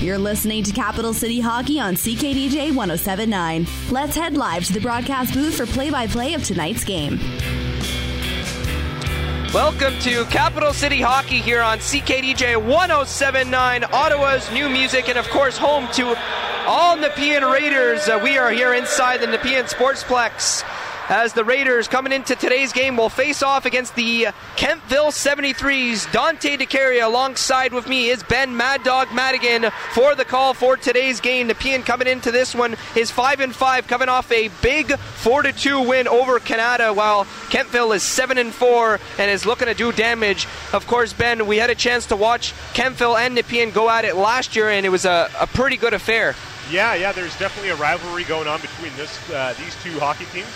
You're listening to Capital City Hockey on CKDJ 1079. Let's head live to the broadcast booth for play by play of tonight's game. Welcome to Capital City Hockey here on CKDJ 1079, Ottawa's new music, and of course, home to all Nepean Raiders. Uh, we are here inside the Nepean Sportsplex as the Raiders coming into today's game will face off against the Kemptville 73s. Dante DeCaria alongside with me is Ben Mad Dog Madigan for the call for today's game. Nepean coming into this one is 5 and 5 coming off a big 4 to 2 win over Canada while Kemptville is 7 and 4 and is looking to do damage. Of course, Ben, we had a chance to watch Kemptville and Nepean go at it last year and it was a, a pretty good affair. Yeah, yeah, there's definitely a rivalry going on between this uh, these two hockey teams.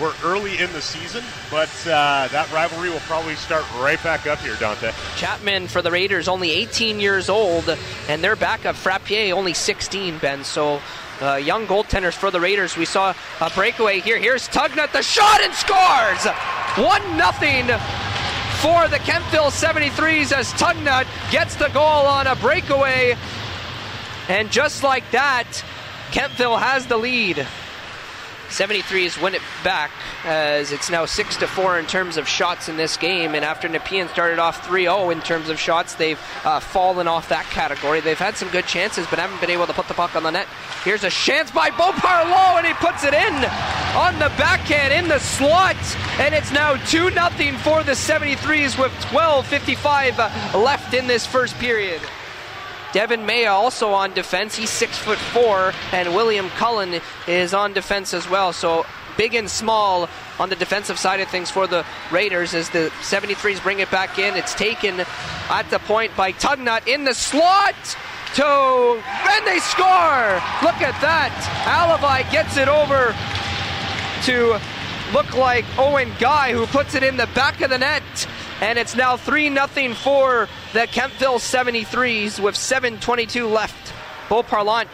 We're early in the season, but uh, that rivalry will probably start right back up here, Dante. Chapman for the Raiders, only 18 years old, and their backup, Frappier, only 16, Ben. So uh, young goaltenders for the Raiders. We saw a breakaway here. Here's Tugnut, the shot, and scores! 1 nothing for the Kemptville 73s as Tugnut gets the goal on a breakaway. And just like that, Kemptville has the lead. 73s win it back as it's now 6 to 4 in terms of shots in this game. And after Nepean started off 3 0 in terms of shots, they've uh, fallen off that category. They've had some good chances, but haven't been able to put the puck on the net. Here's a chance by Beau Parlot, and he puts it in on the backhand in the slot. And it's now 2 0 for the 73s with 12.55 left in this first period. Devin Maya also on defense. He's six foot four, and William Cullen is on defense as well. So big and small on the defensive side of things for the Raiders as the 73s bring it back in. It's taken at the point by Tugnut in the slot to and they score. Look at that. Alibi gets it over to look like Owen Guy who puts it in the back of the net and it's now 3 0 for the Kemptville 73s with 7.22 left. Beau Parlant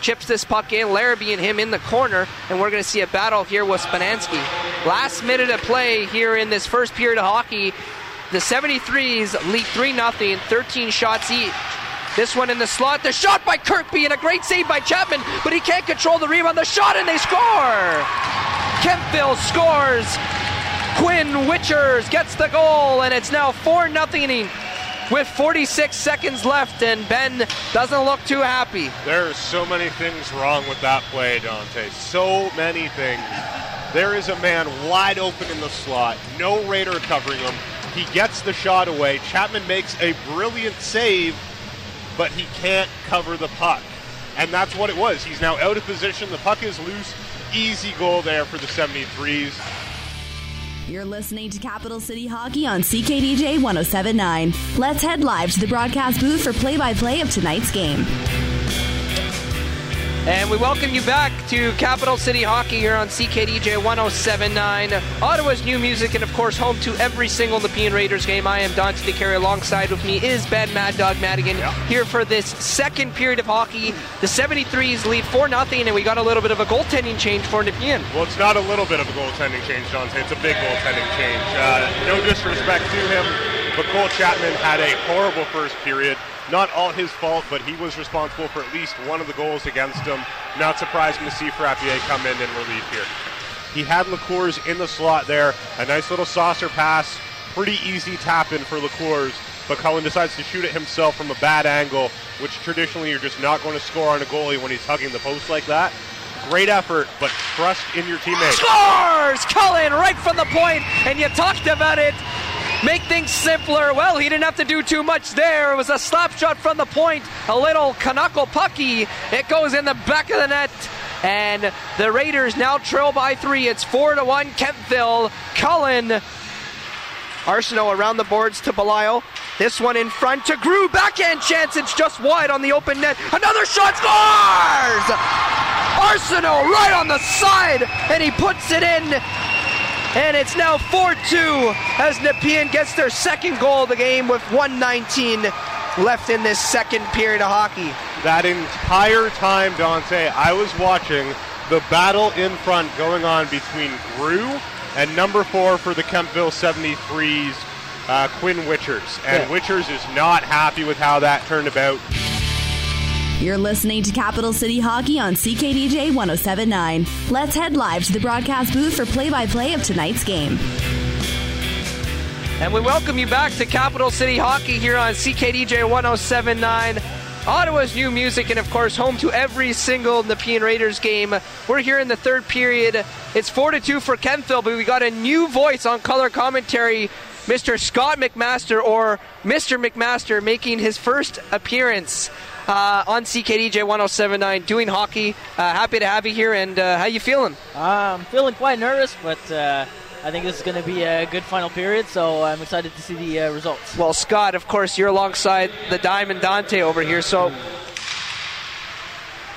chips this puck in, Larrabee and him in the corner, and we're going to see a battle here with Spanansky. Last minute of play here in this first period of hockey, the 73s lead 3 0, 13 shots each. This one in the slot, the shot by Kirkby, and a great save by Chapman, but he can't control the rebound. The shot, and they score! Kemptville scores Quinn Witchers gets the goal, and it's now 4 0 with 46 seconds left, and Ben doesn't look too happy. There are so many things wrong with that play, Dante. So many things. There is a man wide open in the slot, no Raider covering him. He gets the shot away. Chapman makes a brilliant save, but he can't cover the puck. And that's what it was. He's now out of position. The puck is loose. Easy goal there for the 73s. You're listening to Capital City Hockey on CKDJ 1079. Let's head live to the broadcast booth for play by play of tonight's game. And we welcome you back to Capital City Hockey here on CKDJ 1079, Ottawa's new music, and of course, home to every single Nepean Raiders game. I am Dante DeCarry. Alongside with me is Ben Mad Dog Madigan Yeah. here for this second period of hockey. The 73s lead 4 0, and we got a little bit of a goaltending change for Nepean. Well, it's not a little bit of a goaltending change, Dante. It's a big goaltending change. Uh, no disrespect to him, but Cole Chapman had a horrible first period. Not all his fault, but he was responsible for at least one of the goals against him. Not surprising to see Frappier come in in relief here. He had LaCours in the slot there. A nice little saucer pass. Pretty easy tap in for LaCours. But Cullen decides to shoot it himself from a bad angle, which traditionally you're just not going to score on a goalie when he's hugging the post like that. Great effort, but trust in your teammates. Scores! Cullen right from the point, and you talked about it. Make things simpler. Well, he didn't have to do too much there. It was a slap shot from the point, a little knuckle pucky. It goes in the back of the net. And the Raiders now trail by three. It's four to one. Kemptville, Cullen, Arsenault around the boards to Belial. This one in front to Grew. Backhand chance. It's just wide on the open net. Another shot scores! Arsenault right on the side, and he puts it in. And it's now 4 2 as Nepean gets their second goal of the game with 119 left in this second period of hockey. That entire time, Dante, I was watching the battle in front going on between Grew and number four for the Kemptville 73s, uh, Quinn Witchers. And Yeah. Witchers is not happy with how that turned about. You're listening to Capital City Hockey on CKDJ 1079. Let's head live to the broadcast booth for play by play of tonight's game. And we welcome you back to Capital City Hockey here on CKDJ 1079. Ottawa's new music, and of course, home to every single Nepean Raiders game. We're here in the third period. It's 4 to 2 for Kemptville, but we got a new voice on color commentary. Mr. Scott McMaster, or Mr. McMaster, making his first appearance uh, on CKDJ 1079 doing hockey. Uh, happy to have you here, and uh, how you feeling? I'm feeling quite nervous, but uh, I think this is going to be a good final period, so I'm excited to see the uh, results. Well, Scott, of course, you're alongside the Diamond Dante over here, so.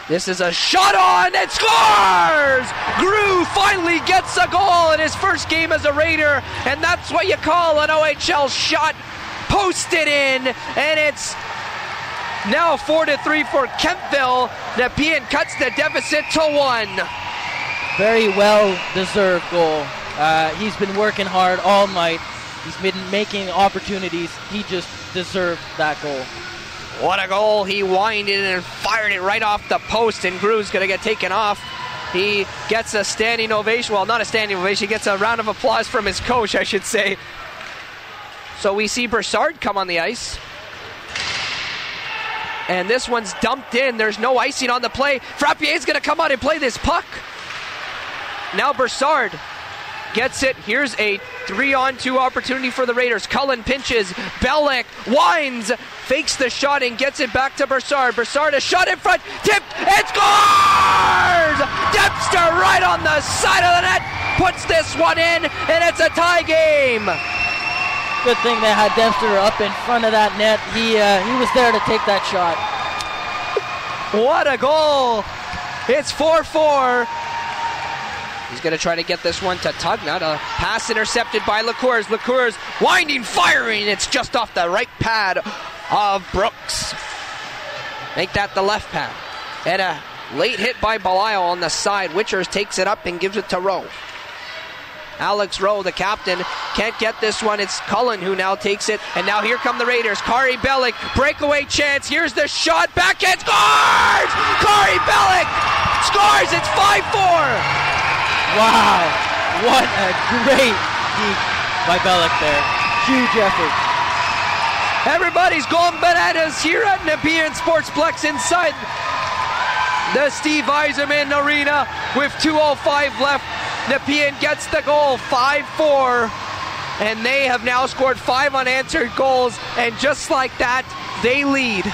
This is a shot on and scores! Grew finally gets a goal in his first game as a Raider, and that's what you call an OHL shot. Posted in, and it's now 4 to 3 for Kemptville. Nepean cuts the deficit to 1. Very well deserved goal. Uh, he's been working hard all night. He's been making opportunities. He just deserved that goal. What a goal. He winded and fired it right off the post, and Grew's going to get taken off. He gets a standing ovation. Well, not a standing ovation. He gets a round of applause from his coach, I should say. So we see Broussard come on the ice. And this one's dumped in. There's no icing on the play. Frappier's going to come out and play this puck. Now Broussard gets it. Here's a three on two opportunity for the Raiders. Cullen pinches. Bellick winds, fakes the shot, and gets it back to Broussard. Broussard a shot in front. Tipped and scores! Dempster right on the side of the net puts this one in, and it's a tie game. Good thing they had Dempster up in front of that net. He uh, he was there to take that shot. What a goal! It's 4 4. He's going to try to get this one to Tugnutt. A pass intercepted by Lacours. Lacours winding, firing. It's just off the right pad of Brooks. Make that the left pad. And a late hit by Belial on the side. Witchers takes it up and gives it to Rowe. Alex Rowe, the captain, can't get this one. It's Cullen who now takes it. And now here come the Raiders. Kari Bellick, breakaway chance. Here's the shot. Backhand scores! Kari Bellick scores. It's 5 4. Wow. What a great deke by Bellick there. Huge effort. Everybody's going bananas here at Nepean Sportsplex inside the Steve Yzerman Arena with 2.05 left. Nepean gets the goal 5 4. And they have now scored five unanswered goals. And just like that, they lead.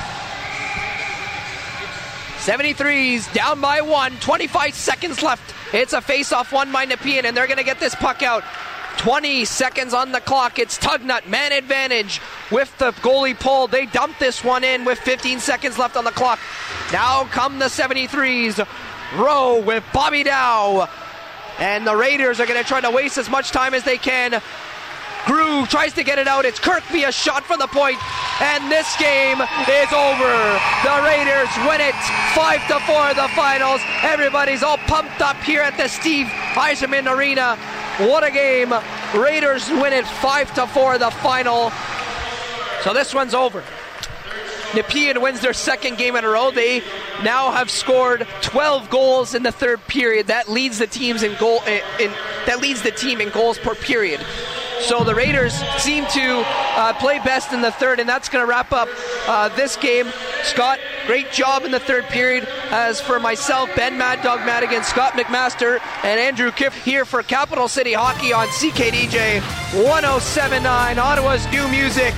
73's down by one, 25 seconds left. It's a face off one by Nepean, and they're going to get this puck out. 20 seconds on the clock. It's Tugnut, man advantage with the goalie pull. They dump this one in with 15 seconds left on the clock. Now come the 73s. Rowe with Bobby Dow. And the Raiders are going to try to waste as much time as they can. Groove tries to get it out. It's Kirkby a shot from the point, and this game is over. The Raiders win it, five to four. The finals. Everybody's all pumped up here at the Steve Yzerman Arena. What a game! Raiders win it five to four. The final. So this one's over. Nepean wins their second game in a row. They now have scored 12 goals in the third period. That leads the teams in goal in, in that leads the team in goals per period. So the Raiders seem to uh, play best in the third, and that's going to wrap up uh, this game. Scott, great job in the third period. As for myself, Ben Mad Dog Madigan, Scott McMaster, and Andrew Kiff here for Capital City Hockey on CKDJ 1079, Ottawa's new music.